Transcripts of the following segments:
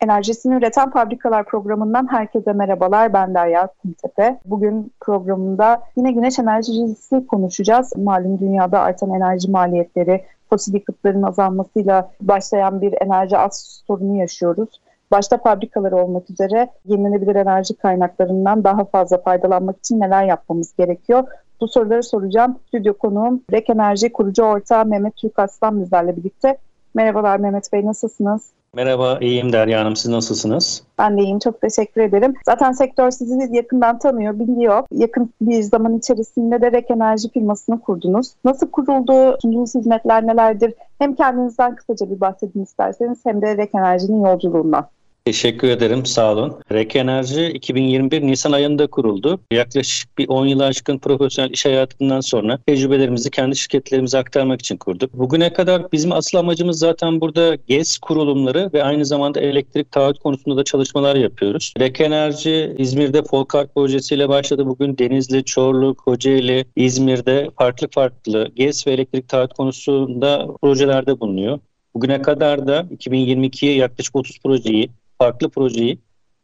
Enerjisini Üreten Fabrikalar programından herkese merhabalar. Ben Derya Kumtepe. Bugün programında yine güneş enerjisi konuşacağız. Malum dünyada artan enerji maliyetleri, fosil yakıtların azalmasıyla başlayan bir enerji az sorunu yaşıyoruz. Başta fabrikalar olmak üzere yenilenebilir enerji kaynaklarından daha fazla faydalanmak için neler yapmamız gerekiyor? Bu soruları soracağım. Stüdyo konuğum Rek Enerji kurucu ortağı Mehmet Türk Aslan bizlerle birlikte. Merhabalar Mehmet Bey nasılsınız? Merhaba, iyiyim Derya Hanım. Siz nasılsınız? Ben de iyiyim. Çok teşekkür ederim. Zaten sektör sizi yakından tanıyor, biliyor. Yakın bir zaman içerisinde de Rek Enerji firmasını kurdunuz. Nasıl kuruldu? Sunduğunuz hizmetler nelerdir? Hem kendinizden kısaca bir bahsedin isterseniz hem de Rek Enerji'nin yolculuğundan. Teşekkür ederim, sağ olun. Rek Enerji 2021 Nisan ayında kuruldu. Yaklaşık bir 10 yılı aşkın profesyonel iş hayatından sonra tecrübelerimizi kendi şirketlerimize aktarmak için kurduk. Bugüne kadar bizim asıl amacımız zaten burada GES kurulumları ve aynı zamanda elektrik taahhüt konusunda da çalışmalar yapıyoruz. Rek Enerji İzmir'de Folkart projesiyle başladı. Bugün Denizli, Çorlu, Kocaeli, İzmir'de farklı farklı GES ve elektrik taahhüt konusunda projelerde bulunuyor. Bugüne kadar da 2022'ye yaklaşık 30 projeyi farklı projeyi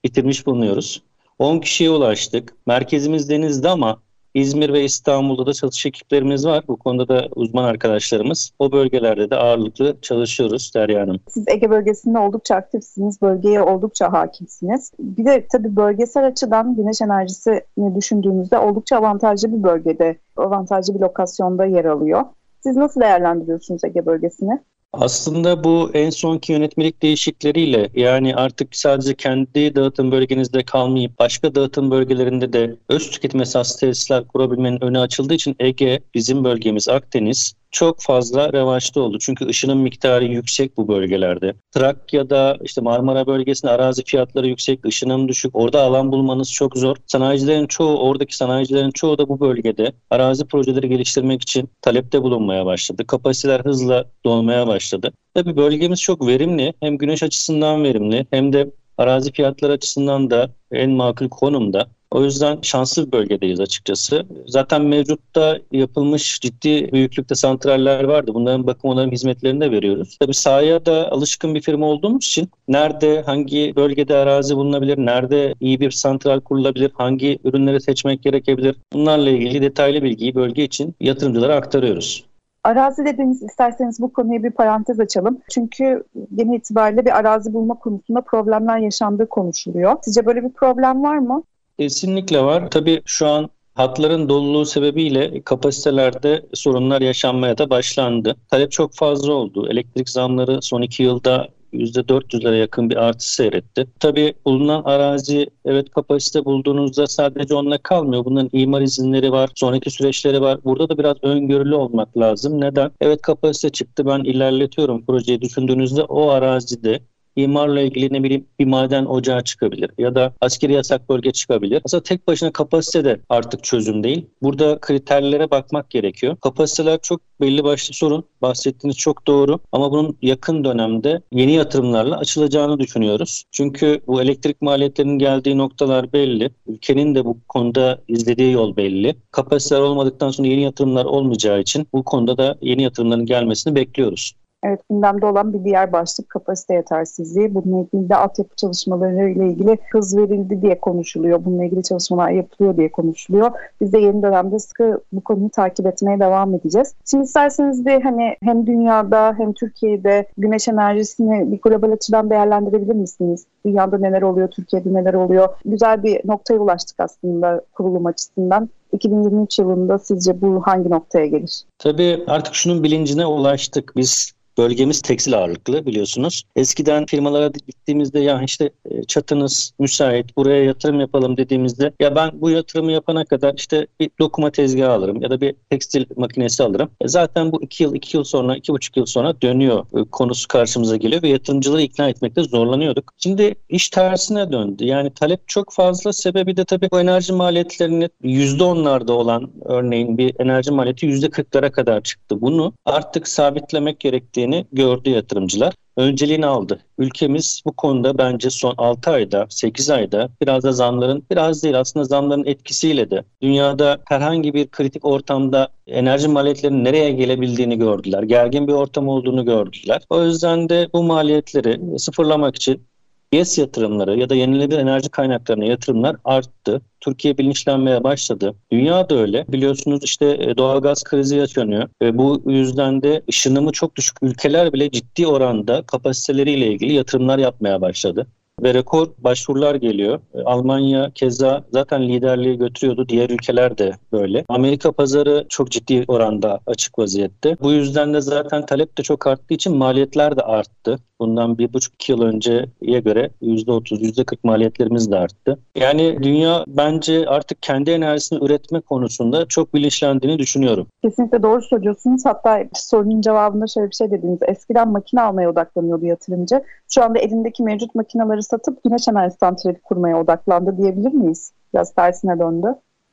bitirmiş bulunuyoruz. 10 kişiye ulaştık. Merkezimiz Deniz'de ama İzmir ve İstanbul'da da çalışış ekiplerimiz var. Bu konuda da uzman arkadaşlarımız. O bölgelerde de ağırlıklı çalışıyoruz Derya Hanım. Siz Ege bölgesinde oldukça aktifsiniz. Bölgeye oldukça hakimsiniz. Bir de tabii bölgesel açıdan güneş enerjisini düşündüğümüzde oldukça avantajlı bir bölgede, avantajlı bir lokasyonda yer alıyor. Siz nasıl değerlendiriyorsunuz Ege bölgesini? Aslında bu en sonki yönetmelik değişikleriyle yani artık sadece kendi dağıtım bölgenizde kalmayıp başka dağıtım bölgelerinde de öz tüketim esas tesisler kurabilmenin önü açıldığı için Ege, bizim bölgemiz Akdeniz çok fazla revaçta oldu. Çünkü ışının miktarı yüksek bu bölgelerde. Trakya'da işte Marmara bölgesinde arazi fiyatları yüksek, ışının düşük. Orada alan bulmanız çok zor. Sanayicilerin çoğu, oradaki sanayicilerin çoğu da bu bölgede arazi projeleri geliştirmek için talepte bulunmaya başladı. Kapasiteler hızla dolmaya başladı. Tabii bölgemiz çok verimli. Hem güneş açısından verimli hem de arazi fiyatları açısından da en makul konumda. O yüzden şanslı bir bölgedeyiz açıkçası. Zaten mevcutta yapılmış ciddi büyüklükte santraller vardı. Bunların bakım onarım hizmetlerini de veriyoruz. Tabii sahaya da alışkın bir firma olduğumuz için nerede, hangi bölgede arazi bulunabilir, nerede iyi bir santral kurulabilir, hangi ürünleri seçmek gerekebilir bunlarla ilgili detaylı bilgiyi bölge için yatırımcılara aktarıyoruz. Arazi dediğiniz isterseniz bu konuya bir parantez açalım. Çünkü genel itibariyle bir arazi bulma konusunda problemler yaşandığı konuşuluyor. Sizce böyle bir problem var mı? Kesinlikle var. Tabii şu an hatların doluluğu sebebiyle kapasitelerde sorunlar yaşanmaya da başlandı. Talep çok fazla oldu. Elektrik zamları son iki yılda %400'lere yakın bir artış seyretti. Tabii bulunan arazi evet kapasite bulduğunuzda sadece onunla kalmıyor. Bunların imar izinleri var, sonraki süreçleri var. Burada da biraz öngörülü olmak lazım. Neden? Evet kapasite çıktı ben ilerletiyorum projeyi düşündüğünüzde o arazide imarla ilgili ne bileyim bir maden ocağı çıkabilir ya da askeri yasak bölge çıkabilir. Aslında tek başına kapasite de artık çözüm değil. Burada kriterlere bakmak gerekiyor. Kapasiteler çok belli başlı sorun. Bahsettiğiniz çok doğru ama bunun yakın dönemde yeni yatırımlarla açılacağını düşünüyoruz. Çünkü bu elektrik maliyetlerinin geldiği noktalar belli. Ülkenin de bu konuda izlediği yol belli. Kapasiteler olmadıktan sonra yeni yatırımlar olmayacağı için bu konuda da yeni yatırımların gelmesini bekliyoruz. Evet gündemde olan bir diğer başlık kapasite yetersizliği. Bununla ilgili de altyapı çalışmaları ile ilgili hız verildi diye konuşuluyor. Bununla ilgili çalışmalar yapılıyor diye konuşuluyor. Biz de yeni dönemde sıkı bu konuyu takip etmeye devam edeceğiz. Şimdi isterseniz bir hani hem dünyada hem Türkiye'de güneş enerjisini bir global açıdan değerlendirebilir misiniz? Dünyada neler oluyor, Türkiye'de neler oluyor? Güzel bir noktaya ulaştık aslında kurulum açısından. 2023 yılında sizce bu hangi noktaya gelir? Tabii artık şunun bilincine ulaştık. Biz Bölgemiz tekstil ağırlıklı biliyorsunuz. Eskiden firmalara gittiğimizde ya işte e, çatınız müsait buraya yatırım yapalım dediğimizde ya ben bu yatırımı yapana kadar işte bir dokuma tezgahı alırım ya da bir tekstil makinesi alırım. E zaten bu iki yıl, iki yıl sonra, iki buçuk yıl sonra dönüyor e, konusu karşımıza geliyor ve yatırımcıları ikna etmekte zorlanıyorduk. Şimdi iş tersine döndü. Yani talep çok fazla. Sebebi de tabii bu enerji maliyetlerinin %10'larda olan örneğin bir enerji maliyeti %40'lara kadar çıktı. Bunu artık sabitlemek gerektiğini gördü yatırımcılar önceliğini aldı. Ülkemiz bu konuda bence son 6 ayda, 8 ayda biraz da zamların, biraz değil aslında zamların etkisiyle de dünyada herhangi bir kritik ortamda enerji maliyetlerinin nereye gelebildiğini gördüler. Gergin bir ortam olduğunu gördüler. O yüzden de bu maliyetleri sıfırlamak için GES yatırımları ya da yenilenebilir enerji kaynaklarına yatırımlar arttı. Türkiye bilinçlenmeye başladı. Dünya da öyle. Biliyorsunuz işte e, doğalgaz krizi yaşanıyor. Ve bu yüzden de ışınımı çok düşük ülkeler bile ciddi oranda kapasiteleriyle ilgili yatırımlar yapmaya başladı ve rekor başvurular geliyor. E, Almanya keza zaten liderliği götürüyordu. Diğer ülkeler de böyle. Amerika pazarı çok ciddi oranda açık vaziyette. Bu yüzden de zaten talep de çok arttığı için maliyetler de arttı. Bundan bir buçuk yıl önceye göre yüzde otuz, yüzde kırk maliyetlerimiz de arttı. Yani dünya bence artık kendi enerjisini üretme konusunda çok bilinçlendiğini düşünüyorum. Kesinlikle doğru söylüyorsunuz. Hatta sorunun cevabında şöyle bir şey dediniz. Eskiden makine almaya odaklanıyordu yatırımcı. Şu anda elindeki mevcut makineleri satıp güneş enerji santrali kurmaya odaklandı diyebilir miyiz? Biraz tersine döndü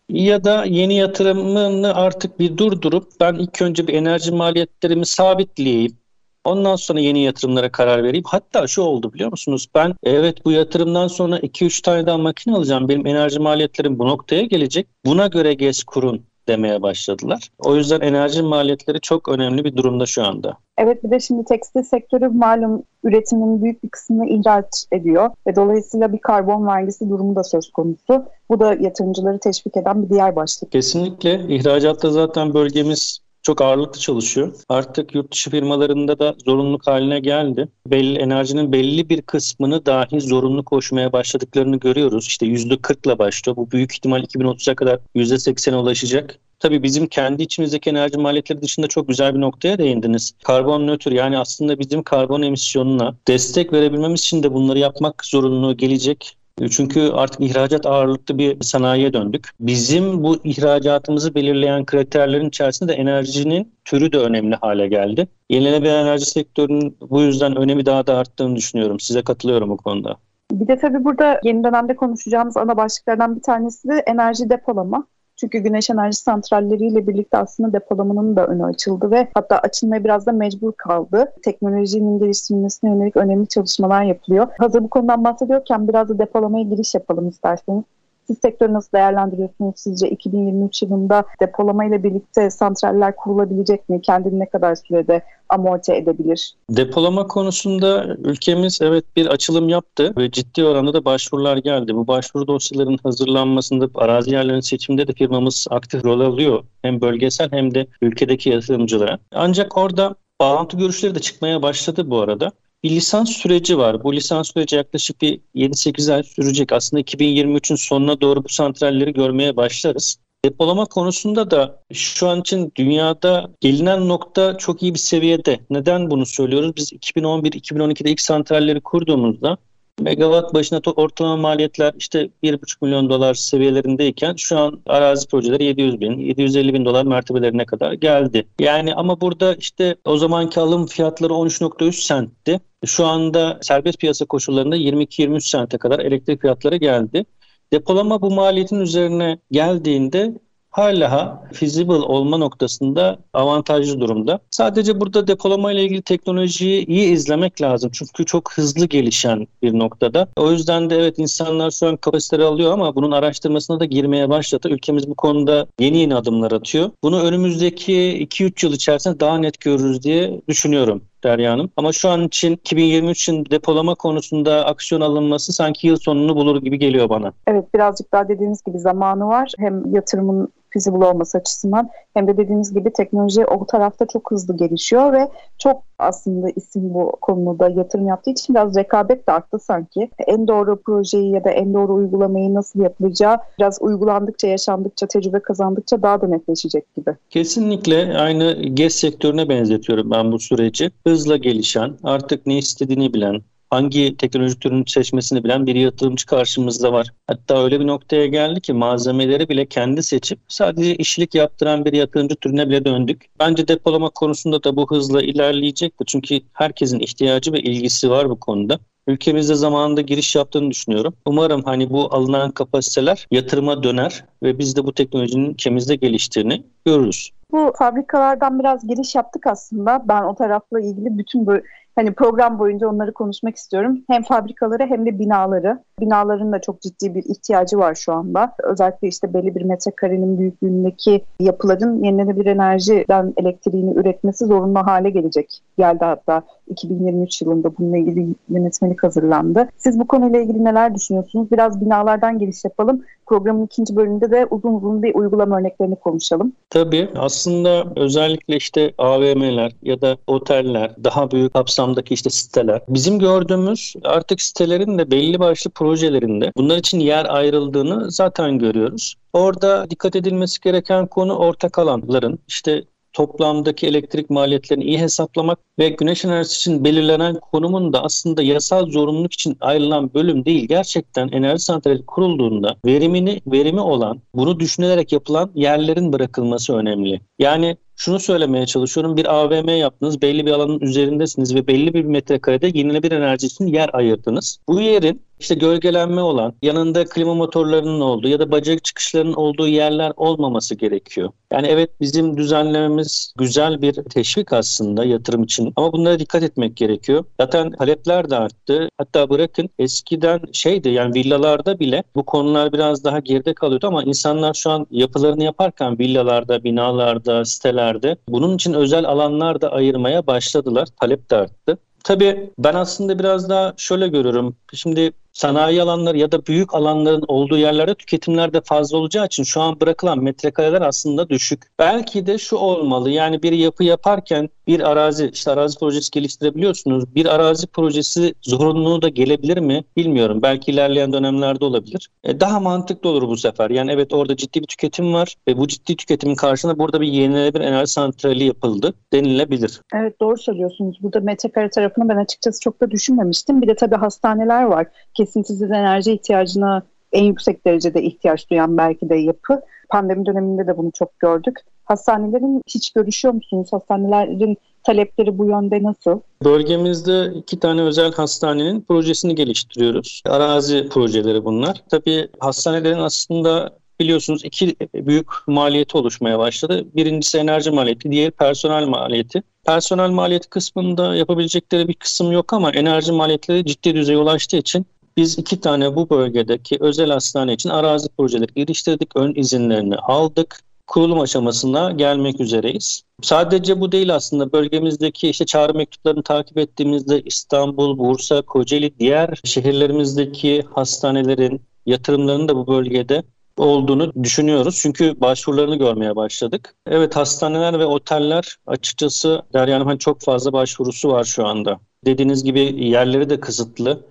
ya da yeni yatırımını artık bir durdurup ben ilk önce bir enerji maliyetlerimi sabitleyeyim Ondan sonra yeni yatırımlara karar vereyim. Hatta şu oldu biliyor musunuz? Ben evet bu yatırımdan sonra 2-3 tane daha makine alacağım. Benim enerji maliyetlerim bu noktaya gelecek. Buna göre GES kurun demeye başladılar. O yüzden enerji maliyetleri çok önemli bir durumda şu anda. Evet bir de şimdi tekstil sektörü malum üretimin büyük bir kısmını ihraç ediyor ve dolayısıyla bir karbon vergisi durumu da söz konusu. Bu da yatırımcıları teşvik eden bir diğer başlık. Kesinlikle. İhracatta zaten bölgemiz çok ağırlıklı çalışıyor. Artık yurt dışı firmalarında da zorunluluk haline geldi. Belli enerjinin belli bir kısmını dahi zorunlu koşmaya başladıklarını görüyoruz. İşte %40 ile başlıyor. Bu büyük ihtimal 2030'a kadar %80'e ulaşacak. Tabii bizim kendi içimizdeki enerji maliyetleri dışında çok güzel bir noktaya değindiniz. Karbon nötr yani aslında bizim karbon emisyonuna destek verebilmemiz için de bunları yapmak zorunluluğu gelecek. Çünkü artık ihracat ağırlıklı bir sanayiye döndük. Bizim bu ihracatımızı belirleyen kriterlerin içerisinde de enerjinin türü de önemli hale geldi. Yenilenebilir enerji sektörünün bu yüzden önemi daha da arttığını düşünüyorum. Size katılıyorum bu konuda. Bir de tabii burada yeni dönemde konuşacağımız ana başlıklardan bir tanesi de enerji depolama. Çünkü güneş enerji santralleriyle birlikte aslında depolamanın da önü açıldı ve hatta açılmaya biraz da mecbur kaldı. Teknolojinin geliştirilmesine yönelik önemli çalışmalar yapılıyor. Hazır bu konudan bahsediyorken biraz da depolamaya giriş yapalım isterseniz. Siz sektörü nasıl değerlendiriyorsunuz? Sizce 2023 yılında depolama ile birlikte santraller kurulabilecek mi? Kendini ne kadar sürede amorti edebilir? Depolama konusunda ülkemiz evet bir açılım yaptı ve ciddi oranda da başvurular geldi. Bu başvuru dosyalarının hazırlanmasında, arazi yerlerinin seçiminde de firmamız aktif rol alıyor. Hem bölgesel hem de ülkedeki yatırımcılara. Ancak orada bağlantı görüşleri de çıkmaya başladı bu arada bir lisans süreci var. Bu lisans süreci yaklaşık bir 7-8 ay sürecek. Aslında 2023'ün sonuna doğru bu santralleri görmeye başlarız. Depolama konusunda da şu an için dünyada gelinen nokta çok iyi bir seviyede. Neden bunu söylüyoruz? Biz 2011-2012'de ilk santralleri kurduğumuzda megawatt başına ortalama maliyetler işte 1,5 milyon dolar seviyelerindeyken şu an arazi projeleri 700 bin, 750 bin dolar mertebelerine kadar geldi. Yani ama burada işte o zamanki alım fiyatları 13.3 sentti. Şu anda serbest piyasa koşullarında 22-23 sente kadar elektrik fiyatları geldi. Depolama bu maliyetin üzerine geldiğinde hala feasible olma noktasında avantajlı durumda. Sadece burada depolama ile ilgili teknolojiyi iyi izlemek lazım. Çünkü çok hızlı gelişen bir noktada. O yüzden de evet insanlar şu an kapasiteleri alıyor ama bunun araştırmasına da girmeye başladı. Ülkemiz bu konuda yeni yeni adımlar atıyor. Bunu önümüzdeki 2-3 yıl içerisinde daha net görürüz diye düşünüyorum. Derya Hanım. Ama şu an için 2023'ün depolama konusunda aksiyon alınması sanki yıl sonunu bulur gibi geliyor bana. Evet birazcık daha dediğiniz gibi zamanı var. Hem yatırımın feasible olması açısından hem de dediğiniz gibi teknoloji o tarafta çok hızlı gelişiyor ve çok aslında isim bu konuda yatırım yaptığı için biraz rekabet de arttı sanki. En doğru projeyi ya da en doğru uygulamayı nasıl yapılacağı biraz uygulandıkça, yaşandıkça, tecrübe kazandıkça daha da netleşecek gibi. Kesinlikle aynı GES sektörüne benzetiyorum ben bu süreci. Hızla gelişen, artık ne istediğini bilen, hangi teknoloji türünü seçmesini bilen bir yatırımcı karşımızda var. Hatta öyle bir noktaya geldi ki malzemeleri bile kendi seçip sadece işlik yaptıran bir yatırımcı türüne bile döndük. Bence depolama konusunda da bu hızla ilerleyecektir. Çünkü herkesin ihtiyacı ve ilgisi var bu konuda ülkemizde zamanında giriş yaptığını düşünüyorum. Umarım hani bu alınan kapasiteler yatırıma döner ve biz de bu teknolojinin ülkemizde geliştiğini görürüz. Bu fabrikalardan biraz giriş yaptık aslında. Ben o tarafla ilgili bütün bu hani program boyunca onları konuşmak istiyorum. Hem fabrikaları hem de binaları. Binaların da çok ciddi bir ihtiyacı var şu anda. Özellikle işte belli bir metrekarenin büyüklüğündeki yapıların yenilenebilir enerjiden elektriğini üretmesi zorunlu hale gelecek. Geldi hatta 2023 yılında bununla ilgili yönetmelik hazırlandı. Siz bu konuyla ilgili neler düşünüyorsunuz? Biraz binalardan giriş yapalım. Programın ikinci bölümünde de uzun uzun bir uygulama örneklerini konuşalım. Tabii aslında özellikle işte AVM'ler ya da oteller, daha büyük kapsamdaki işte siteler. Bizim gördüğümüz artık sitelerin de belli başlı projelerinde bunlar için yer ayrıldığını zaten görüyoruz. Orada dikkat edilmesi gereken konu ortak alanların işte toplamdaki elektrik maliyetlerini iyi hesaplamak ve güneş enerjisi için belirlenen konumun da aslında yasal zorunluluk için ayrılan bölüm değil. Gerçekten enerji santrali kurulduğunda verimini verimi olan, bunu düşünülerek yapılan yerlerin bırakılması önemli. Yani şunu söylemeye çalışıyorum. Bir AVM yaptınız, belli bir alanın üzerindesiniz ve belli bir metrekarede yenilenebilir enerji için yer ayırdınız. Bu yerin işte gölgelenme olan, yanında klima motorlarının olduğu ya da bacak çıkışlarının olduğu yerler olmaması gerekiyor. Yani evet bizim düzenlememiz güzel bir teşvik aslında yatırım için ama bunlara dikkat etmek gerekiyor. Zaten talepler de arttı. Hatta bırakın eskiden şeydi yani villalarda bile bu konular biraz daha geride kalıyordu ama insanlar şu an yapılarını yaparken villalarda, binalarda, sitelerde bunun için özel alanlar da ayırmaya başladılar. Talep de arttı. Tabii ben aslında biraz daha şöyle görüyorum. Şimdi sanayi alanları ya da büyük alanların olduğu yerlerde tüketimler de fazla olacağı için şu an bırakılan metrekareler aslında düşük. Belki de şu olmalı yani bir yapı yaparken bir arazi işte arazi projesi geliştirebiliyorsunuz. Bir arazi projesi zorunluluğu da gelebilir mi bilmiyorum. Belki ilerleyen dönemlerde olabilir. E, daha mantıklı olur bu sefer. Yani evet orada ciddi bir tüketim var ve bu ciddi tüketimin karşısında burada bir yenilenebilir enerji santrali yapıldı denilebilir. Evet doğru söylüyorsunuz. Burada metrekare tarafını ben açıkçası çok da düşünmemiştim. Bir de tabii hastaneler var. Kesintisiz enerji ihtiyacına en yüksek derecede ihtiyaç duyan belki de yapı. Pandemi döneminde de bunu çok gördük. Hastanelerin hiç görüşüyor musunuz? Hastanelerin talepleri bu yönde nasıl? Bölgemizde iki tane özel hastanenin projesini geliştiriyoruz. Arazi projeleri bunlar. Tabii hastanelerin aslında biliyorsunuz iki büyük maliyeti oluşmaya başladı. Birincisi enerji maliyeti, diğeri personel maliyeti. Personel maliyeti kısmında yapabilecekleri bir kısım yok ama enerji maliyetleri ciddi düzeye ulaştığı için biz iki tane bu bölgedeki özel hastane için arazi projeleri geliştirdik. Ön izinlerini aldık. Kurulum aşamasına gelmek üzereyiz. Sadece bu değil aslında bölgemizdeki işte çağrı mektuplarını takip ettiğimizde İstanbul, Bursa, Kocaeli diğer şehirlerimizdeki hastanelerin yatırımlarını da bu bölgede olduğunu düşünüyoruz. Çünkü başvurularını görmeye başladık. Evet hastaneler ve oteller açıkçası Derya Hanım hani çok fazla başvurusu var şu anda. Dediğiniz gibi yerleri de kısıtlı,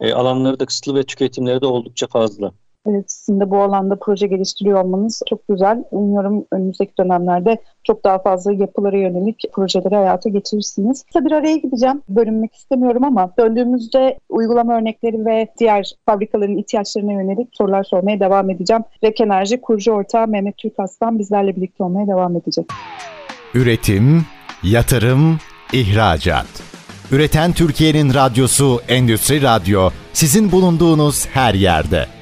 e, alanları da kısıtlı ve tüketimleri de oldukça fazla. Sizin de bu alanda proje geliştiriyor olmanız çok güzel. Umuyorum önümüzdeki dönemlerde çok daha fazla yapılara yönelik projeleri hayata geçirirsiniz. Kısa bir araya gideceğim. Bölünmek istemiyorum ama döndüğümüzde uygulama örnekleri ve diğer fabrikaların ihtiyaçlarına yönelik sorular sormaya devam edeceğim. Rek Enerji kurucu ortağı Mehmet Türkaslan bizlerle birlikte olmaya devam edecek. Üretim, yatırım, ihracat. Üreten Türkiye'nin radyosu Endüstri Radyo sizin bulunduğunuz her yerde.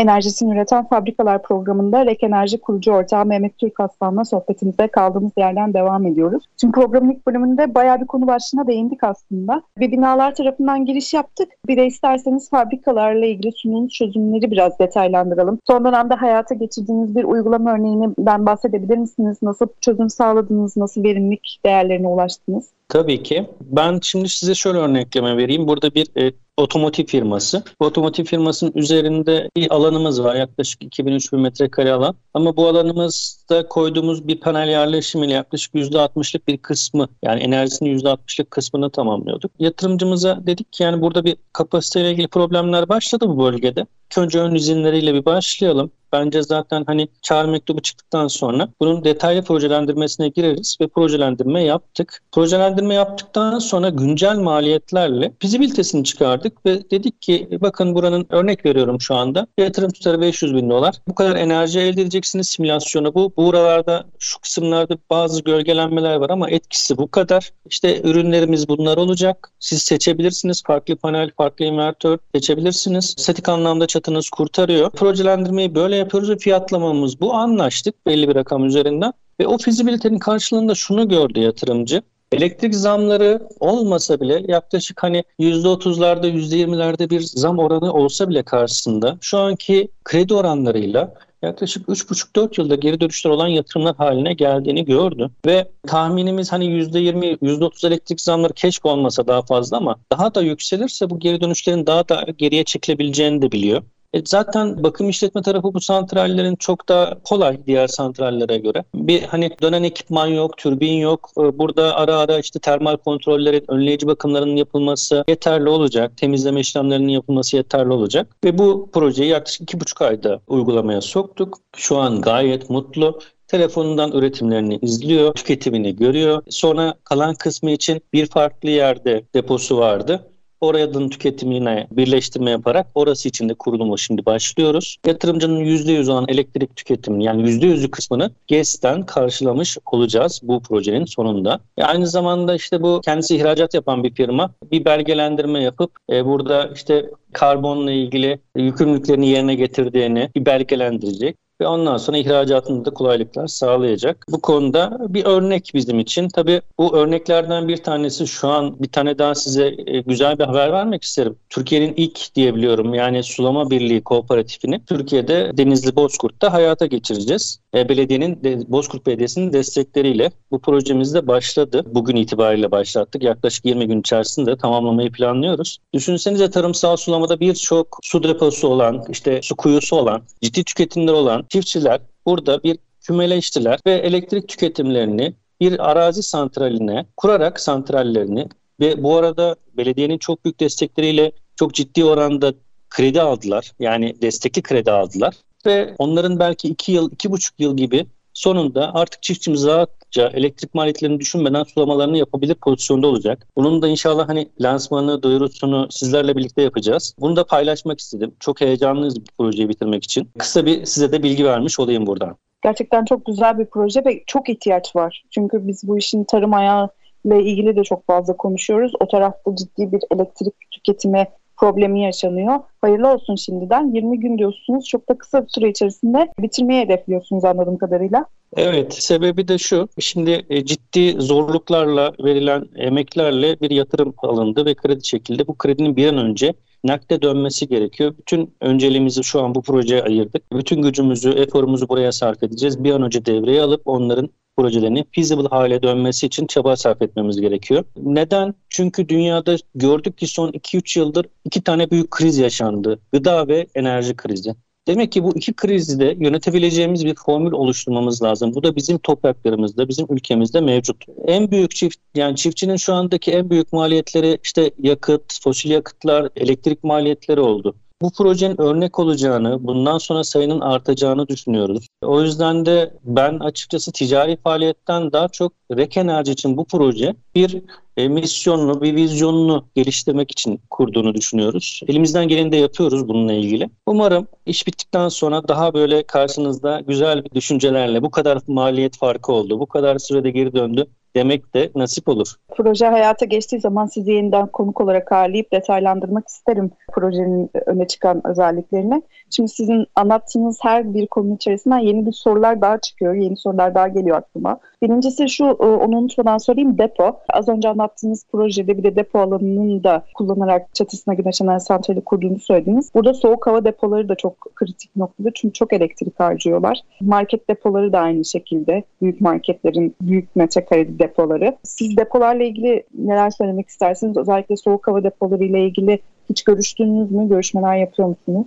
Enerjisini Üreten Fabrikalar programında Rek Enerji kurucu ortağı Mehmet Türk Aslan'la sohbetimize kaldığımız yerden devam ediyoruz. Şimdi programın ilk bölümünde bayağı bir konu başlığına değindik aslında. Bir binalar tarafından giriş yaptık. Bir de isterseniz fabrikalarla ilgili sunulmuş çözümleri biraz detaylandıralım. Son dönemde hayata geçirdiğiniz bir uygulama örneğini ben bahsedebilir misiniz? Nasıl çözüm sağladınız? Nasıl verimlilik değerlerine ulaştınız? Tabii ki. Ben şimdi size şöyle örnekleme vereyim. Burada bir e, otomotiv firması. Bu otomotiv firmasının üzerinde bir alanımız var. Yaklaşık 2000-3000 metrekare alan. Ama bu alanımızda koyduğumuz bir panel yerleşimiyle yaklaşık %60'lık bir kısmı yani enerjisinin %60'lık kısmını tamamlıyorduk. Yatırımcımıza dedik ki yani burada bir kapasiteyle ilgili problemler başladı bu bölgede. Önce ön izinleriyle bir başlayalım. Bence zaten hani çağrı mektubu çıktıktan sonra bunun detaylı projelendirmesine gireriz ve projelendirme yaptık. Projelendirme yaptıktan sonra güncel maliyetlerle fizibilitesini çıkardık ve dedik ki bakın buranın örnek veriyorum şu anda yatırım tutarı 500 bin dolar. Bu kadar enerji elde edeceksiniz simülasyonu bu. Buralarda şu kısımlarda bazı gölgelenmeler var ama etkisi bu kadar. İşte ürünlerimiz bunlar olacak. Siz seçebilirsiniz. Farklı panel, farklı invertör seçebilirsiniz. Statik anlamda çatınız kurtarıyor. Projelendirmeyi böyle yapıyoruz ve fiyatlamamız bu. Anlaştık belli bir rakam üzerinden. Ve o fizibilitenin karşılığında şunu gördü yatırımcı. Elektrik zamları olmasa bile yaklaşık hani %30'larda %20'lerde bir zam oranı olsa bile karşısında şu anki kredi oranlarıyla yaklaşık 3,5-4 yılda geri dönüşler olan yatırımlar haline geldiğini gördü. Ve tahminimiz hani %20, %30 elektrik zamları keşke olmasa daha fazla ama daha da yükselirse bu geri dönüşlerin daha da geriye çekilebileceğini de biliyor. E zaten bakım işletme tarafı bu santrallerin çok daha kolay diğer santrallere göre. Bir hani dönen ekipman yok, türbin yok. E, burada ara ara işte termal kontrollerin, önleyici bakımlarının yapılması yeterli olacak. Temizleme işlemlerinin yapılması yeterli olacak. Ve bu projeyi yaklaşık iki buçuk ayda uygulamaya soktuk. Şu an gayet mutlu telefonundan üretimlerini izliyor, tüketimini görüyor. Sonra kalan kısmı için bir farklı yerde deposu vardı. Oradan tüketimine birleştirme yaparak orası için de kurulumu şimdi başlıyoruz. Yatırımcının %100 olan elektrik tüketimini yani %100'ü kısmını GES'ten karşılamış olacağız bu projenin sonunda. E aynı zamanda işte bu kendisi ihracat yapan bir firma bir belgelendirme yapıp e, burada işte karbonla ilgili yükümlülüklerini yerine getirdiğini bir belgelendirecek ve ondan sonra ihracatında da kolaylıklar sağlayacak. Bu konuda bir örnek bizim için. Tabii bu örneklerden bir tanesi şu an bir tane daha size e, güzel bir haber vermek isterim. Türkiye'nin ilk diyebiliyorum yani Sulama Birliği Kooperatifini Türkiye'de Denizli Bozkurt'ta hayata geçireceğiz. E, belediyenin, Bozkurt Belediyesi'nin destekleriyle bu projemiz de başladı. Bugün itibariyle başlattık. Yaklaşık 20 gün içerisinde tamamlamayı planlıyoruz. Düşünsenize tarımsal sulamada birçok su deposu olan, işte su kuyusu olan, ciddi tüketimler olan çiftçiler burada bir kümeleştiler ve elektrik tüketimlerini bir arazi santraline kurarak santrallerini ve bu arada belediyenin çok büyük destekleriyle çok ciddi oranda kredi aldılar. Yani destekli kredi aldılar ve onların belki iki yıl, iki buçuk yıl gibi sonunda artık çiftçimiz rahatça elektrik maliyetlerini düşünmeden sulamalarını yapabilir pozisyonda olacak. Bunun da inşallah hani lansmanı, duyurusunu sizlerle birlikte yapacağız. Bunu da paylaşmak istedim. Çok heyecanlıyız bu projeyi bitirmek için. Kısa bir size de bilgi vermiş olayım buradan. Gerçekten çok güzel bir proje ve çok ihtiyaç var. Çünkü biz bu işin tarım ayağı ile ilgili de çok fazla konuşuyoruz. O tarafta ciddi bir elektrik tüketimi problemi yaşanıyor. Hayırlı olsun şimdiden. 20 gün diyorsunuz. Çok da kısa bir süre içerisinde bitirmeyi hedefliyorsunuz anladığım kadarıyla. Evet, sebebi de şu. Şimdi e, ciddi zorluklarla verilen emeklerle bir yatırım alındı ve kredi çekildi. Bu kredinin bir an önce nakde dönmesi gerekiyor. Bütün önceliğimizi şu an bu projeye ayırdık. Bütün gücümüzü, eforumuzu buraya sarf edeceğiz. Bir an önce devreye alıp onların projelerini feasible hale dönmesi için çaba sarf etmemiz gerekiyor. Neden? Çünkü dünyada gördük ki son 2-3 yıldır iki tane büyük kriz yaşandı. Gıda ve enerji krizi. Demek ki bu iki krizi de yönetebileceğimiz bir formül oluşturmamız lazım. Bu da bizim topraklarımızda, bizim ülkemizde mevcut. En büyük çift yani çiftçinin şu andaki en büyük maliyetleri işte yakıt, fosil yakıtlar, elektrik maliyetleri oldu. Bu projenin örnek olacağını, bundan sonra sayının artacağını düşünüyoruz. O yüzden de ben açıkçası ticari faaliyetten daha çok Rek Enerji için bu proje bir misyonunu, bir vizyonunu geliştirmek için kurduğunu düşünüyoruz. Elimizden geleni de yapıyoruz bununla ilgili. Umarım iş bittikten sonra daha böyle karşınızda güzel bir düşüncelerle bu kadar maliyet farkı oldu, bu kadar sürede geri döndü demek de nasip olur. Proje hayata geçtiği zaman sizi yeniden konuk olarak ağırlayıp detaylandırmak isterim projenin öne çıkan özelliklerini. Şimdi sizin anlattığınız her bir konu içerisinden yeni bir sorular daha çıkıyor, yeni sorular daha geliyor aklıma. Birincisi şu, e, onu unutmadan söyleyeyim depo. Az önce anlattığınız projede bir de depo alanının da kullanarak çatısına güneş enerji santrali kurduğunu söylediniz. Burada soğuk hava depoları da çok kritik noktada çünkü çok elektrik harcıyorlar. Market depoları da aynı şekilde. Büyük marketlerin büyük metrekareli depoları. Siz depolarla ilgili neler söylemek istersiniz? Özellikle soğuk hava depoları ile ilgili hiç görüştünüz mü? Görüşmeler yapıyor musunuz?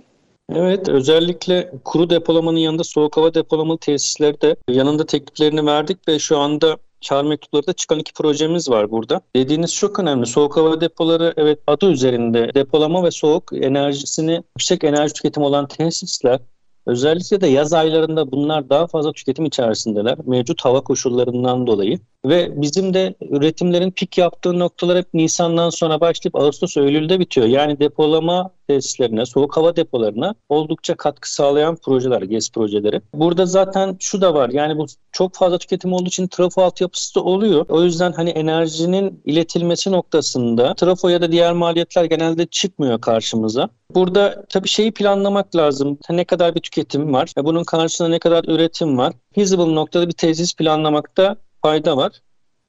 Evet özellikle kuru depolamanın yanında soğuk hava depolamalı tesisleri de yanında tekliflerini verdik ve şu anda çağrı mektupları da çıkan iki projemiz var burada. Dediğiniz çok önemli. Soğuk hava depoları evet adı üzerinde depolama ve soğuk enerjisini yüksek enerji tüketimi olan tesisler Özellikle de yaz aylarında bunlar daha fazla tüketim içerisindeler mevcut hava koşullarından dolayı. Ve bizim de üretimlerin pik yaptığı noktalar hep Nisan'dan sonra başlayıp Ağustos Eylül'de bitiyor. Yani depolama tesislerine, soğuk hava depolarına oldukça katkı sağlayan projeler, GES projeleri. Burada zaten şu da var. Yani bu çok fazla tüketim olduğu için trafo altyapısı da oluyor. O yüzden hani enerjinin iletilmesi noktasında trafo ya da diğer maliyetler genelde çıkmıyor karşımıza. Burada tabii şeyi planlamak lazım. Ne kadar bir tüketim var? Bunun karşısında ne kadar üretim var? Feasible noktada bir tesis planlamakta fayda var.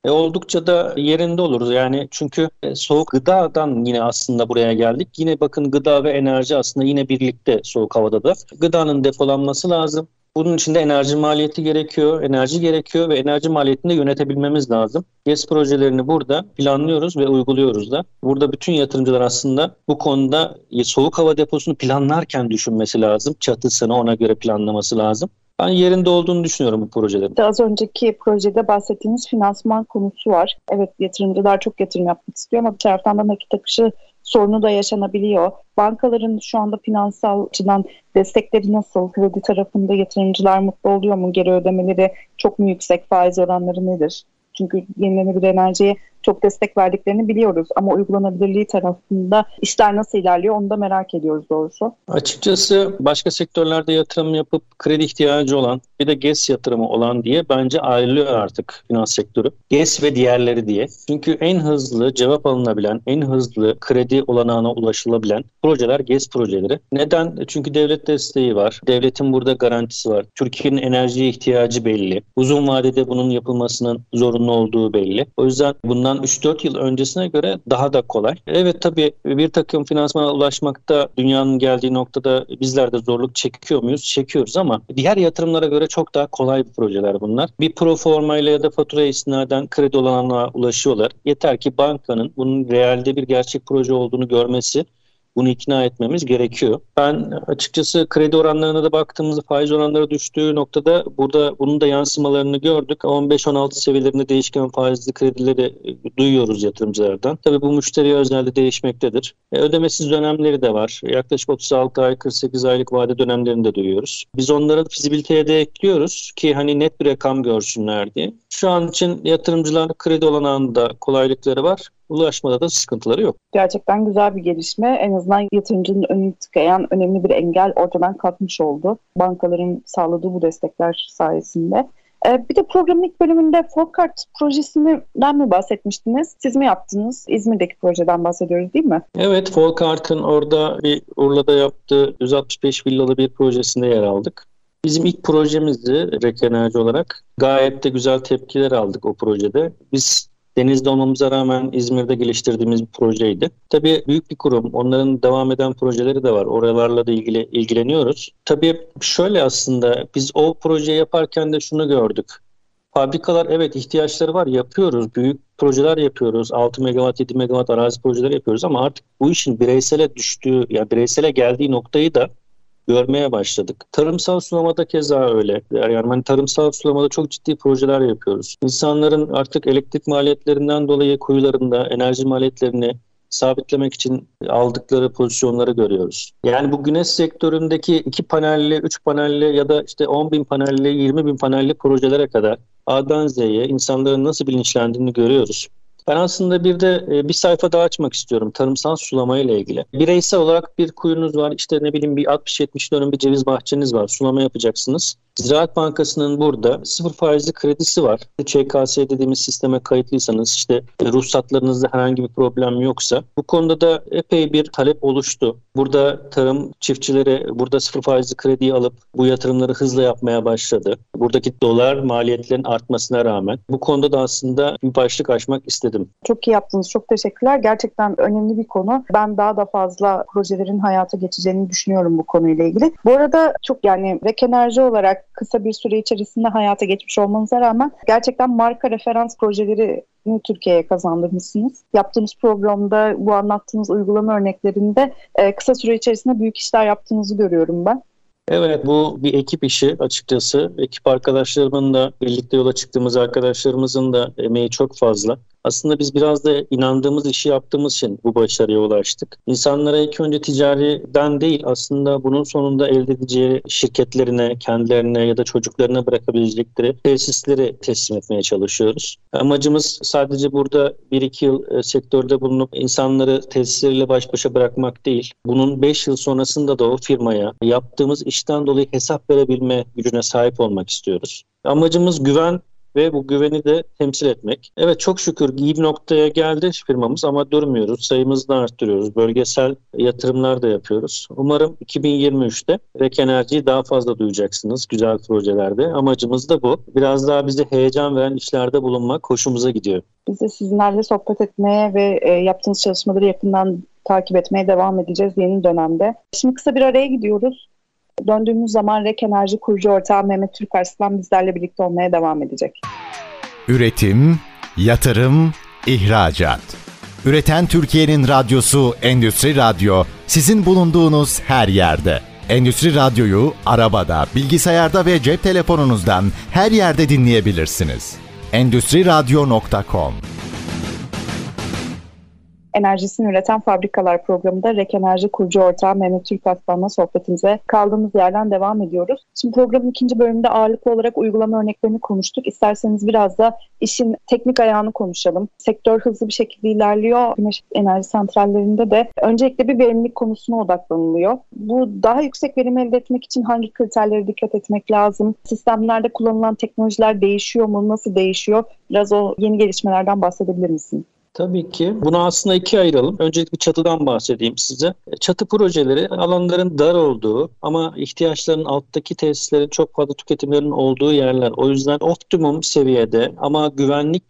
E, oldukça da yerinde oluruz. Yani çünkü e, soğuk gıdadan yine aslında buraya geldik. Yine bakın gıda ve enerji aslında yine birlikte soğuk havada da. Gıdanın depolanması lazım. Bunun için de enerji maliyeti gerekiyor, enerji gerekiyor ve enerji maliyetini de yönetebilmemiz lazım. GES projelerini burada planlıyoruz ve uyguluyoruz da. Burada bütün yatırımcılar aslında bu konuda soğuk hava deposunu planlarken düşünmesi lazım. Çatısını ona göre planlaması lazım. Ben yerinde olduğunu düşünüyorum bu projelerin. Az önceki projede bahsettiğimiz finansman konusu var. Evet yatırımcılar çok yatırım yapmak istiyor ama bir taraftan da nakit akışı sorunu da yaşanabiliyor. Bankaların şu anda finansal açıdan destekleri nasıl? Kredi tarafında yatırımcılar mutlu oluyor mu? Geri ödemeleri çok mu yüksek? Faiz oranları nedir? Çünkü yenilenebilir enerjiye çok destek verdiklerini biliyoruz ama uygulanabilirliği tarafında işler nasıl ilerliyor onu da merak ediyoruz doğrusu. Açıkçası başka sektörlerde yatırım yapıp kredi ihtiyacı olan bir de GES yatırımı olan diye bence ayrılıyor artık finans sektörü. GES ve diğerleri diye. Çünkü en hızlı cevap alınabilen, en hızlı kredi olanağına ulaşılabilen projeler GES projeleri. Neden? Çünkü devlet desteği var. Devletin burada garantisi var. Türkiye'nin enerjiye ihtiyacı belli. Uzun vadede bunun yapılmasının zorunlu olduğu belli. O yüzden bundan bundan 3-4 yıl öncesine göre daha da kolay. Evet tabii bir takım finansmana ulaşmakta dünyanın geldiği noktada bizler de zorluk çekiyor muyuz? Çekiyoruz ama diğer yatırımlara göre çok daha kolay bir projeler bunlar. Bir pro forma ile ya da fatura istinaden kredi olanına ulaşıyorlar. Yeter ki bankanın bunun realde bir gerçek proje olduğunu görmesi bunu ikna etmemiz gerekiyor. Ben açıkçası kredi oranlarına da baktığımızda faiz oranları düştüğü noktada burada bunun da yansımalarını gördük. 15-16 seviyelerinde değişken faizli kredileri e, duyuyoruz yatırımcılardan. Tabii bu müşteri özelde değişmektedir. E, ödemesiz dönemleri de var. Yaklaşık 36 ay 48 aylık vade dönemlerini de duyuyoruz. Biz onları fizibiliteye de ekliyoruz ki hani net bir rakam görsünler diye. Şu an için yatırımcılar kredi olanağında kolaylıkları var ulaşmada da sıkıntıları yok. Gerçekten güzel bir gelişme. En azından yatırımcının önünü tıkayan önemli bir engel ortadan kalkmış oldu. Bankaların sağladığı bu destekler sayesinde. Ee, bir de programın ilk bölümünde Folkart projesinden mi bahsetmiştiniz? Siz mi yaptınız? İzmir'deki projeden bahsediyoruz değil mi? Evet, Folkart'ın orada bir Urla'da yaptığı 165 villalı bir projesinde yer aldık. Bizim ilk projemizdi Rek Enerji olarak. Gayet de güzel tepkiler aldık o projede. Biz denizde olmamıza rağmen İzmir'de geliştirdiğimiz bir projeydi. Tabii büyük bir kurum. Onların devam eden projeleri de var. Oralarla da ilgili ilgileniyoruz. Tabii şöyle aslında biz o projeyi yaparken de şunu gördük. Fabrikalar evet ihtiyaçları var yapıyoruz. Büyük projeler yapıyoruz. 6 megawatt 7 megawatt arazi projeleri yapıyoruz ama artık bu işin bireysele düştüğü yani bireysele geldiği noktayı da görmeye başladık. Tarımsal sulamada keza öyle. Yani hani tarımsal sulamada çok ciddi projeler yapıyoruz. İnsanların artık elektrik maliyetlerinden dolayı kuyularında enerji maliyetlerini sabitlemek için aldıkları pozisyonları görüyoruz. Yani bu güneş sektöründeki iki panelli, üç panelli ya da işte 10 bin panelli, 20 bin panelli projelere kadar A'dan Z'ye insanların nasıl bilinçlendiğini görüyoruz. Ben aslında bir de e, bir sayfa daha açmak istiyorum tarımsal sulama ile ilgili. Bireysel olarak bir kuyunuz var işte ne bileyim bir 60-70 dönüm bir ceviz bahçeniz var sulama yapacaksınız. Ziraat Bankası'nın burada sıfır faizli kredisi var. ÇKS dediğimiz sisteme kayıtlıysanız işte ruhsatlarınızda herhangi bir problem yoksa bu konuda da epey bir talep oluştu. Burada tarım çiftçileri burada sıfır faizli krediyi alıp bu yatırımları hızla yapmaya başladı. Buradaki dolar maliyetlerin artmasına rağmen bu konuda da aslında bir başlık açmak istedim. Çok iyi yaptınız. Çok teşekkürler. Gerçekten önemli bir konu. Ben daha da fazla projelerin hayata geçeceğini düşünüyorum bu konuyla ilgili. Bu arada çok yani Rek Enerji olarak kısa bir süre içerisinde hayata geçmiş olmanıza rağmen gerçekten marka referans projeleri Türkiye'ye kazandırmışsınız. Yaptığınız programda bu anlattığınız uygulama örneklerinde e, kısa süre içerisinde büyük işler yaptığınızı görüyorum ben. Evet bu bir ekip işi açıkçası. Ekip arkadaşlarımın da birlikte yola çıktığımız arkadaşlarımızın da emeği çok fazla. Aslında biz biraz da inandığımız işi yaptığımız için bu başarıya ulaştık. İnsanlara ilk önce ticariden değil aslında bunun sonunda elde edeceği şirketlerine, kendilerine ya da çocuklarına bırakabilecekleri tesisleri teslim etmeye çalışıyoruz. Amacımız sadece burada 1-2 yıl e, sektörde bulunup insanları tesisleriyle baş başa bırakmak değil. Bunun 5 yıl sonrasında da o firmaya yaptığımız işten dolayı hesap verebilme gücüne sahip olmak istiyoruz. Amacımız güven ve bu güveni de temsil etmek. Evet çok şükür iyi bir noktaya geldi firmamız ama durmuyoruz. Sayımızı da arttırıyoruz. Bölgesel yatırımlar da yapıyoruz. Umarım 2023'te Rek Enerji'yi daha fazla duyacaksınız güzel projelerde. Amacımız da bu. Biraz daha bize heyecan veren işlerde bulunmak hoşumuza gidiyor. Biz de sizinlerle sohbet etmeye ve e, yaptığınız çalışmaları yakından takip etmeye devam edeceğiz yeni dönemde. Şimdi kısa bir araya gidiyoruz. Döndüğümüz zaman Rek Enerji kurucu ortağı Mehmet Türk Arslan bizlerle birlikte olmaya devam edecek. Üretim, yatırım, ihracat. Üreten Türkiye'nin radyosu Endüstri Radyo sizin bulunduğunuz her yerde. Endüstri Radyo'yu arabada, bilgisayarda ve cep telefonunuzdan her yerde dinleyebilirsiniz. Endüstri Radyo.com enerjisini üreten fabrikalar programında Rek Enerji kurucu ortağı Mehmet Türk Aslan'la sohbetimize kaldığımız yerden devam ediyoruz. Şimdi programın ikinci bölümünde ağırlıklı olarak uygulama örneklerini konuştuk. İsterseniz biraz da işin teknik ayağını konuşalım. Sektör hızlı bir şekilde ilerliyor. Güneş enerji santrallerinde de öncelikle bir verimlilik konusuna odaklanılıyor. Bu daha yüksek verim elde etmek için hangi kriterlere dikkat etmek lazım? Sistemlerde kullanılan teknolojiler değişiyor mu? Nasıl değişiyor? Biraz o yeni gelişmelerden bahsedebilir misin? Tabii ki. Bunu aslında ikiye ayıralım. Öncelikle çatıdan bahsedeyim size. Çatı projeleri alanların dar olduğu ama ihtiyaçların alttaki tesislerin çok fazla tüketimlerin olduğu yerler. O yüzden optimum seviyede ama güvenlik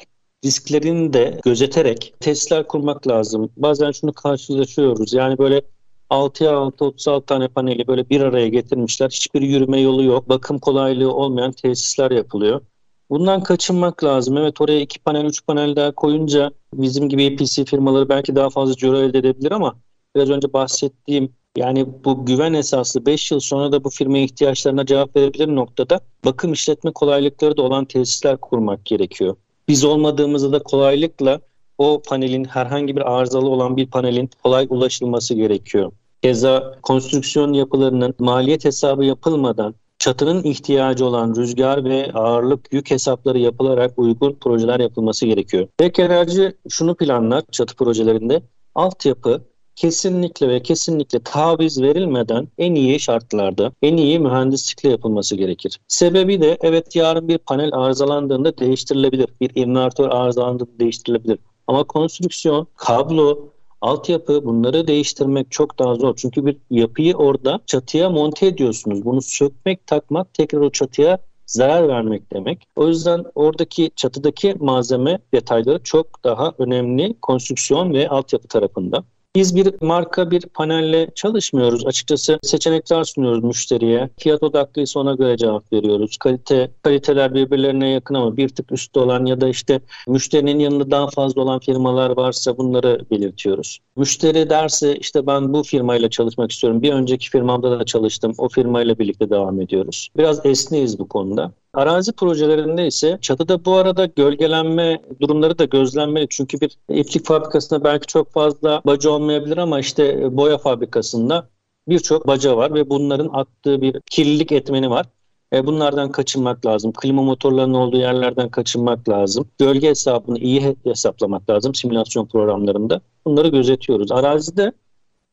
risklerini de gözeterek tesisler kurmak lazım. Bazen şunu karşılaşıyoruz. Yani böyle 6'ya 6 36 tane paneli böyle bir araya getirmişler. Hiçbir yürüme yolu yok. Bakım kolaylığı olmayan tesisler yapılıyor. Bundan kaçınmak lazım. Evet oraya iki panel, üç panel daha koyunca bizim gibi EPC firmaları belki daha fazla ciro elde edebilir ama biraz önce bahsettiğim yani bu güven esaslı 5 yıl sonra da bu firmaya ihtiyaçlarına cevap verebilir noktada bakım işletme kolaylıkları da olan tesisler kurmak gerekiyor. Biz olmadığımızda da kolaylıkla o panelin herhangi bir arızalı olan bir panelin kolay ulaşılması gerekiyor. Keza konstrüksiyon yapılarının maliyet hesabı yapılmadan çatının ihtiyacı olan rüzgar ve ağırlık yük hesapları yapılarak uygun projeler yapılması gerekiyor. Tek enerji şunu planlar çatı projelerinde altyapı kesinlikle ve kesinlikle taviz verilmeden en iyi şartlarda, en iyi mühendislikle yapılması gerekir. Sebebi de evet yarın bir panel arızalandığında değiştirilebilir. Bir invertör arızalandığında değiştirilebilir. Ama konstrüksiyon, kablo, altyapı bunları değiştirmek çok daha zor. Çünkü bir yapıyı orada çatıya monte ediyorsunuz. Bunu sökmek, takmak tekrar o çatıya zarar vermek demek. O yüzden oradaki çatıdaki malzeme detayları çok daha önemli konstrüksiyon ve altyapı tarafında. Biz bir marka bir panelle çalışmıyoruz. Açıkçası seçenekler sunuyoruz müşteriye. Fiyat odaklıysa ona göre cevap veriyoruz. Kalite kaliteler birbirlerine yakın ama bir tık üstte olan ya da işte müşterinin yanında daha fazla olan firmalar varsa bunları belirtiyoruz. Müşteri derse işte ben bu firmayla çalışmak istiyorum. Bir önceki firmamda da çalıştım. O firmayla birlikte devam ediyoruz. Biraz esneyiz bu konuda. Arazi projelerinde ise çatıda bu arada gölgelenme durumları da gözlenmeli. Çünkü bir iplik fabrikasında belki çok fazla baca olmayabilir ama işte boya fabrikasında birçok baca var ve bunların attığı bir kirlilik etmeni var. E, bunlardan kaçınmak lazım. Klima motorlarının olduğu yerlerden kaçınmak lazım. Gölge hesabını iyi hesaplamak lazım simülasyon programlarında. Bunları gözetiyoruz. Arazide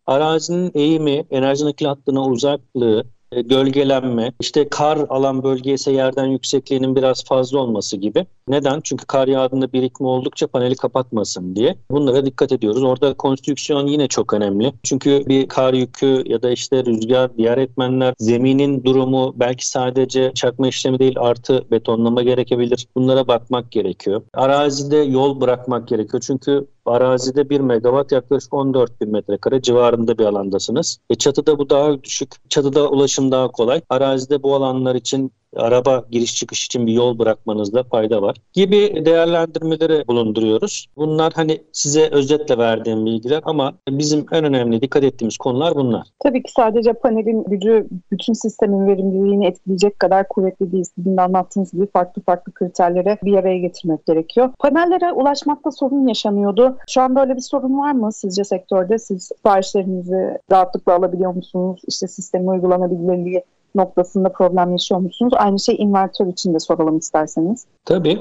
arazinin eğimi, enerji nakil hattına uzaklığı, gölgelenme, işte kar alan bölge ise yerden yüksekliğinin biraz fazla olması gibi. Neden? Çünkü kar yağdığında birikme oldukça paneli kapatmasın diye. Bunlara dikkat ediyoruz. Orada konstrüksiyon yine çok önemli. Çünkü bir kar yükü ya da işte rüzgar, diğer etmenler, zeminin durumu belki sadece çakma işlemi değil artı betonlama gerekebilir. Bunlara bakmak gerekiyor. Arazide yol bırakmak gerekiyor. Çünkü Arazide 1 megawatt yaklaşık 14 bin metrekare civarında bir alandasınız. E çatıda bu daha düşük. Çatıda ulaşım daha kolay. Arazide bu alanlar için araba giriş çıkış için bir yol bırakmanızda fayda var gibi değerlendirmeleri bulunduruyoruz. Bunlar hani size özetle verdiğim bilgiler ama bizim en önemli dikkat ettiğimiz konular bunlar. Tabii ki sadece panelin gücü bütün sistemin verimliliğini etkileyecek kadar kuvvetli değil. Sizin de anlattığınız gibi farklı farklı kriterlere bir araya getirmek gerekiyor. Panellere ulaşmakta sorun yaşanıyordu. Şu anda öyle bir sorun var mı sizce sektörde? Siz siparişlerinizi rahatlıkla alabiliyor musunuz? İşte sistemin uygulanabilirliği noktasında problem yaşıyor musunuz? Aynı şey invertör için de soralım isterseniz. Tabii.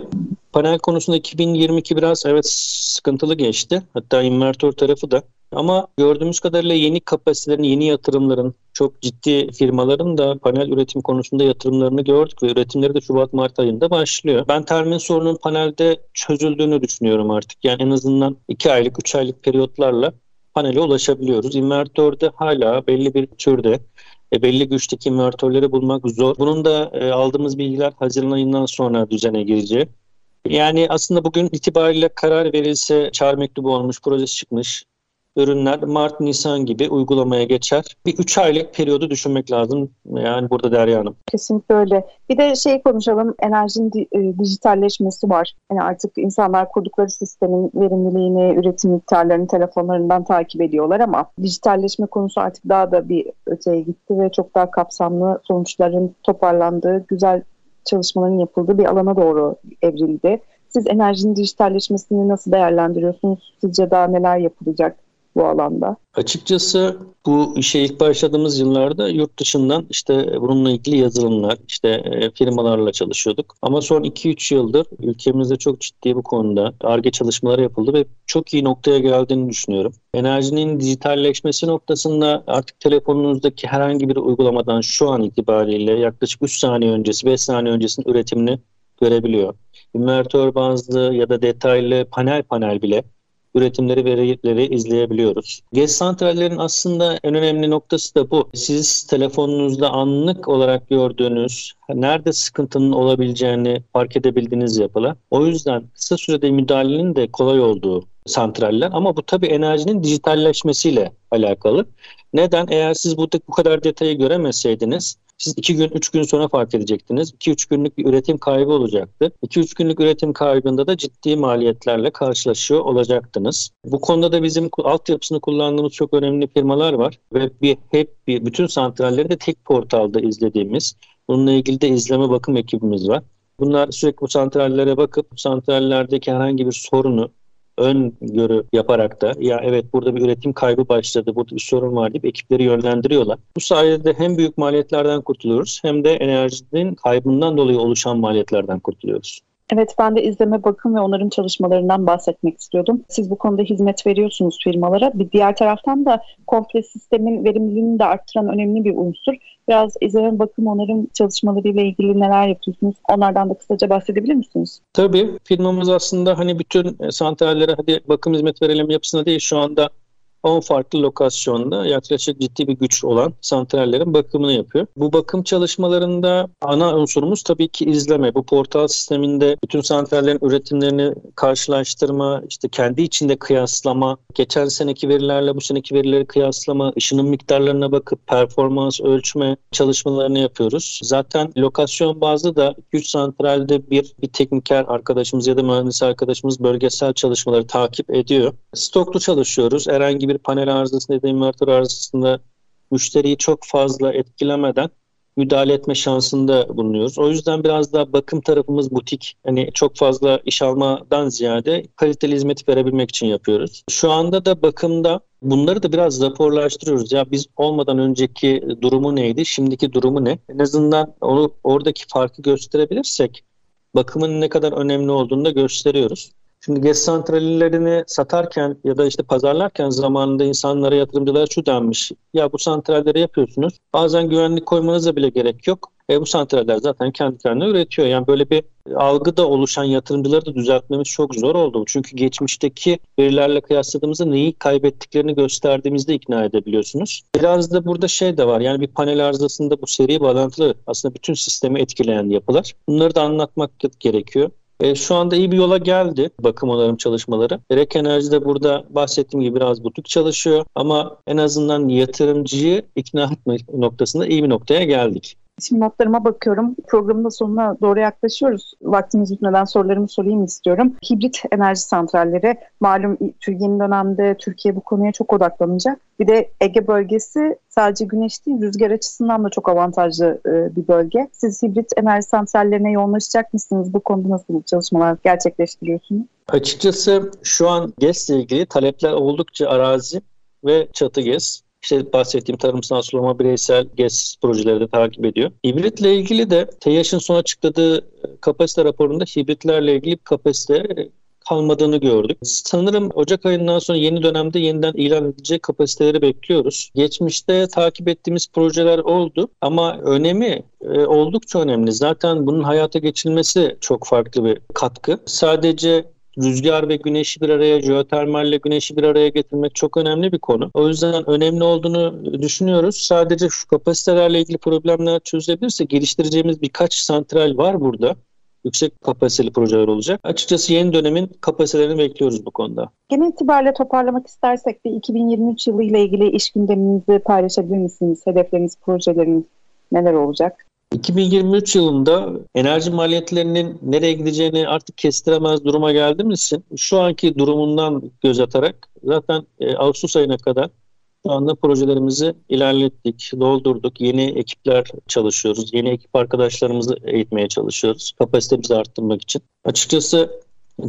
Panel konusunda 2022 biraz evet sıkıntılı geçti. Hatta invertör tarafı da. Ama gördüğümüz kadarıyla yeni kapasitelerin, yeni yatırımların, çok ciddi firmaların da panel üretim konusunda yatırımlarını gördük ve üretimleri de Şubat-Mart ayında başlıyor. Ben termin sorunun panelde çözüldüğünü düşünüyorum artık. Yani en azından 2 aylık, 3 aylık periyotlarla panele ulaşabiliyoruz. İnvertörde hala belli bir türde e, belli güçteki invertörleri bulmak zor. Bunun da e, aldığımız bilgiler Haziran ayından sonra düzene girecek. Yani aslında bugün itibariyle karar verilse çağrı mektubu olmuş, projesi çıkmış ürünler Mart, Nisan gibi uygulamaya geçer. Bir 3 aylık periyodu düşünmek lazım yani burada Derya Hanım. Kesinlikle öyle. Bir de şey konuşalım enerjinin e, dijitalleşmesi var. Yani artık insanlar kurdukları sistemin verimliliğini, üretim miktarlarını telefonlarından takip ediyorlar ama dijitalleşme konusu artık daha da bir öteye gitti ve çok daha kapsamlı sonuçların toparlandığı, güzel çalışmaların yapıldığı bir alana doğru evrildi. Siz enerjinin dijitalleşmesini nasıl değerlendiriyorsunuz? Sizce daha neler yapılacak? Bu alanda? Açıkçası bu işe ilk başladığımız yıllarda yurt dışından işte bununla ilgili yazılımlar, işte e, firmalarla çalışıyorduk. Ama son 2-3 yıldır ülkemizde çok ciddi bu konuda ARGE çalışmaları yapıldı ve çok iyi noktaya geldiğini düşünüyorum. Enerjinin dijitalleşmesi noktasında artık telefonunuzdaki herhangi bir uygulamadan şu an itibariyle yaklaşık 3 saniye öncesi, 5 saniye öncesinin üretimini görebiliyor. Invertör bazlı ya da detaylı panel panel bile üretimleri, verileri izleyebiliyoruz. Gez santrallerin aslında en önemli noktası da bu. Siz telefonunuzda anlık olarak gördüğünüz, nerede sıkıntının olabileceğini fark edebildiğiniz yapılar. O yüzden kısa sürede müdahalenin de kolay olduğu santraller ama bu tabii enerjinin dijitalleşmesiyle alakalı. Neden? Eğer siz bu, bu kadar detayı göremeseydiniz siz 2 gün 3 gün sonra fark edecektiniz. 2-3 günlük bir üretim kaybı olacaktı. 2-3 günlük üretim kaybında da ciddi maliyetlerle karşılaşıyor olacaktınız. Bu konuda da bizim altyapısını kullandığımız çok önemli firmalar var ve bir hep bir bütün santralleri de tek portalda izlediğimiz bununla ilgili de izleme bakım ekibimiz var. Bunlar sürekli bu santrallere bakıp santrallerdeki herhangi bir sorunu öngörü yaparak da ya evet burada bir üretim kaybı başladı, burada bir sorun var deyip ekipleri yönlendiriyorlar. Bu sayede hem büyük maliyetlerden kurtuluyoruz hem de enerjinin kaybından dolayı oluşan maliyetlerden kurtuluyoruz. Evet ben de izleme bakım ve onarım çalışmalarından bahsetmek istiyordum. Siz bu konuda hizmet veriyorsunuz firmalara. Bir diğer taraftan da komple sistemin verimliliğini de arttıran önemli bir unsur. Biraz izleme bakım onarım çalışmaları ile ilgili neler yapıyorsunuz? Onlardan da kısaca bahsedebilir misiniz? Tabii firmamız aslında hani bütün santrallere hadi bakım hizmet verelim yapısına değil şu anda 10 farklı lokasyonda yaklaşık ciddi bir güç olan santrallerin bakımını yapıyor. Bu bakım çalışmalarında ana unsurumuz tabii ki izleme. Bu portal sisteminde bütün santrallerin üretimlerini karşılaştırma, işte kendi içinde kıyaslama, geçen seneki verilerle bu seneki verileri kıyaslama, ışının miktarlarına bakıp performans ölçme çalışmalarını yapıyoruz. Zaten lokasyon bazlı da 3 santralde bir, bir tekniker arkadaşımız ya da mühendis arkadaşımız bölgesel çalışmaları takip ediyor. Stoklu çalışıyoruz. Herhangi bir panel arızasında ya da invertör arızasında müşteriyi çok fazla etkilemeden müdahale etme şansında bulunuyoruz. O yüzden biraz daha bakım tarafımız butik. Hani çok fazla iş almadan ziyade kaliteli hizmeti verebilmek için yapıyoruz. Şu anda da bakımda bunları da biraz raporlaştırıyoruz. Ya biz olmadan önceki durumu neydi, şimdiki durumu ne? En azından onu oradaki farkı gösterebilirsek bakımın ne kadar önemli olduğunu da gösteriyoruz. Şimdi GES santrallerini satarken ya da işte pazarlarken zamanında insanlara yatırımcılara şu denmiş. Ya bu santralleri yapıyorsunuz. Bazen güvenlik koymanıza bile gerek yok. E bu santraller zaten kendi kendine üretiyor. Yani böyle bir algıda oluşan yatırımcıları da düzeltmemiz çok zor oldu. Çünkü geçmişteki verilerle kıyasladığımızda neyi kaybettiklerini gösterdiğimizde ikna edebiliyorsunuz. Biraz da burada şey de var. Yani bir panel arızasında bu seri bağlantılı aslında bütün sistemi etkileyen yapılar. Bunları da anlatmak gerekiyor. E, şu anda iyi bir yola geldi bakım onarım çalışmaları. Rek Enerji de burada bahsettiğim gibi biraz butik çalışıyor ama en azından yatırımcıyı ikna etme noktasında iyi bir noktaya geldik. Şimdi notlarıma bakıyorum. Programın da sonuna doğru yaklaşıyoruz. Vaktimiz bitmeden sorularımı sorayım istiyorum. Hibrit enerji santralleri malum yeni dönemde Türkiye bu konuya çok odaklanacak. Bir de Ege bölgesi sadece güneş değil rüzgar açısından da çok avantajlı e, bir bölge. Siz hibrit enerji santrallerine yoğunlaşacak mısınız? Bu konuda nasıl çalışmalar gerçekleştiriyorsunuz? Açıkçası şu an GES ile ilgili talepler oldukça arazi ve çatı GES işte bahsettiğim tarımsal sulama bireysel GES projeleri de takip ediyor. Hibritle ilgili de TEİAŞ'ın son açıkladığı kapasite raporunda hibritlerle ilgili kapasite kalmadığını gördük. Sanırım Ocak ayından sonra yeni dönemde yeniden ilan edilecek kapasiteleri bekliyoruz. Geçmişte takip ettiğimiz projeler oldu ama önemi e, oldukça önemli. Zaten bunun hayata geçirilmesi çok farklı bir katkı. Sadece rüzgar ve güneşi bir araya, jeotermalle güneşi bir araya getirmek çok önemli bir konu. O yüzden önemli olduğunu düşünüyoruz. Sadece şu kapasitelerle ilgili problemler çözülebilirse geliştireceğimiz birkaç santral var burada yüksek kapasiteli projeler olacak. Açıkçası yeni dönemin kapasitelerini bekliyoruz bu konuda. Genel itibariyle toparlamak istersek de 2023 yılı ile ilgili iş gündeminizi paylaşabilir misiniz? Hedefleriniz, projeleriniz neler olacak? 2023 yılında enerji maliyetlerinin nereye gideceğini artık kestiremez duruma geldiğimiz için şu anki durumundan göz atarak zaten e, Ağustos ayına kadar şu anda projelerimizi ilerlettik, doldurduk. Yeni ekipler çalışıyoruz. Yeni ekip arkadaşlarımızı eğitmeye çalışıyoruz. Kapasitemizi arttırmak için. Açıkçası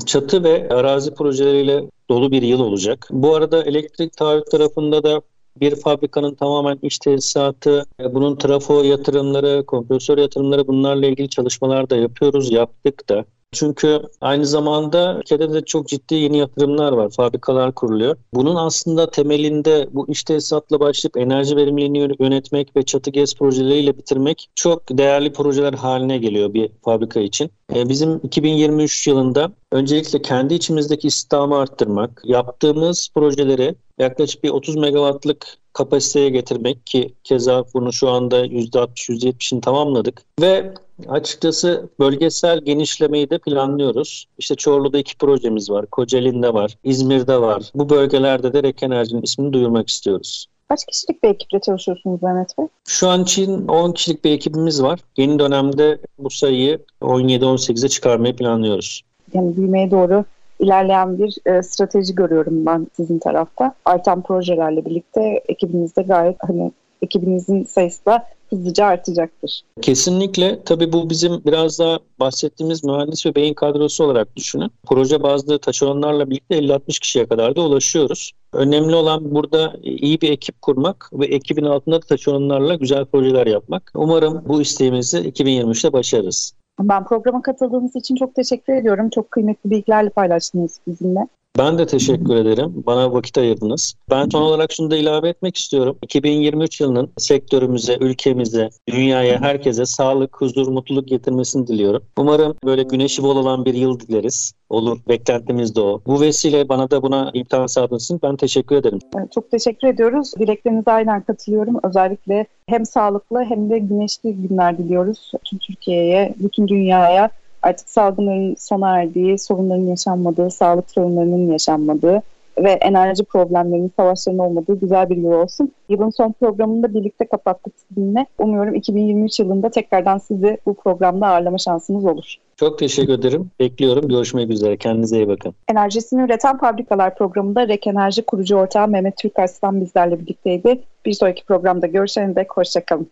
çatı ve arazi projeleriyle dolu bir yıl olacak. Bu arada elektrik taahhüt tarafında da bir fabrikanın tamamen iç tesisatı, bunun trafo yatırımları, kompresör yatırımları bunlarla ilgili çalışmalar da yapıyoruz, yaptık da. Çünkü aynı zamanda ülkede de çok ciddi yeni yatırımlar var. Fabrikalar kuruluyor. Bunun aslında temelinde bu iş tesisatla başlayıp enerji verimliliğini yönetmek ve çatı gez projeleriyle bitirmek çok değerli projeler haline geliyor bir fabrika için. E, bizim 2023 yılında öncelikle kendi içimizdeki istihdamı arttırmak, yaptığımız projeleri yaklaşık bir 30 megawattlık kapasiteye getirmek ki keza bunu şu anda %60-%70'ini tamamladık. Ve açıkçası bölgesel genişlemeyi de planlıyoruz. İşte Çorlu'da iki projemiz var, Kocaeli'nde var, İzmir'de var. Bu bölgelerde de Rek Enerji'nin ismini duyurmak istiyoruz. Kaç kişilik bir ekiple çalışıyorsunuz Mehmet Bey? Şu an için 10 kişilik bir ekibimiz var. Yeni dönemde bu sayıyı 17-18'e çıkarmayı planlıyoruz. Yani büyümeye doğru ilerleyen bir e, strateji görüyorum ben sizin tarafta. Artan projelerle birlikte ekibinizde gayet hani ekibinizin sayısı da hızlıca artacaktır. Kesinlikle. Tabii bu bizim biraz daha bahsettiğimiz mühendis ve beyin kadrosu olarak düşünün. Proje bazlı taşeronlarla birlikte 50-60 kişiye kadar da ulaşıyoruz. Önemli olan burada iyi bir ekip kurmak ve ekibin altında da taşeronlarla güzel projeler yapmak. Umarım bu isteğimizi 2023'te başarırız. Ben programa katıldığınız için çok teşekkür ediyorum. Çok kıymetli bilgilerle paylaştınız bizimle. Ben de teşekkür ederim. Bana vakit ayırdınız. Ben son olarak şunu da ilave etmek istiyorum. 2023 yılının sektörümüze, ülkemize, dünyaya, herkese sağlık, huzur, mutluluk getirmesini diliyorum. Umarım böyle güneşi bol olan bir yıl dileriz. Olur. Beklentimiz de o. Bu vesile bana da buna imkan sağladığınız ben teşekkür ederim. Çok teşekkür ediyoruz. Dileklerinize aynen katılıyorum. Özellikle hem sağlıklı hem de güneşli günler diliyoruz. Tüm Türkiye'ye, bütün dünyaya artık salgınların sona erdiği, sorunların yaşanmadığı, sağlık sorunlarının yaşanmadığı ve enerji problemlerinin, savaşların olmadığı güzel bir yıl olsun. Yılın son programında birlikte kapattık sizinle. Umuyorum 2023 yılında tekrardan sizi bu programda ağırlama şansınız olur. Çok teşekkür ederim. Bekliyorum. Görüşmek üzere. Kendinize iyi bakın. Enerjisini üreten fabrikalar programında Rek Enerji kurucu ortağı Mehmet Türk Arslan bizlerle birlikteydi. Bir sonraki programda görüşene dek hoşçakalın.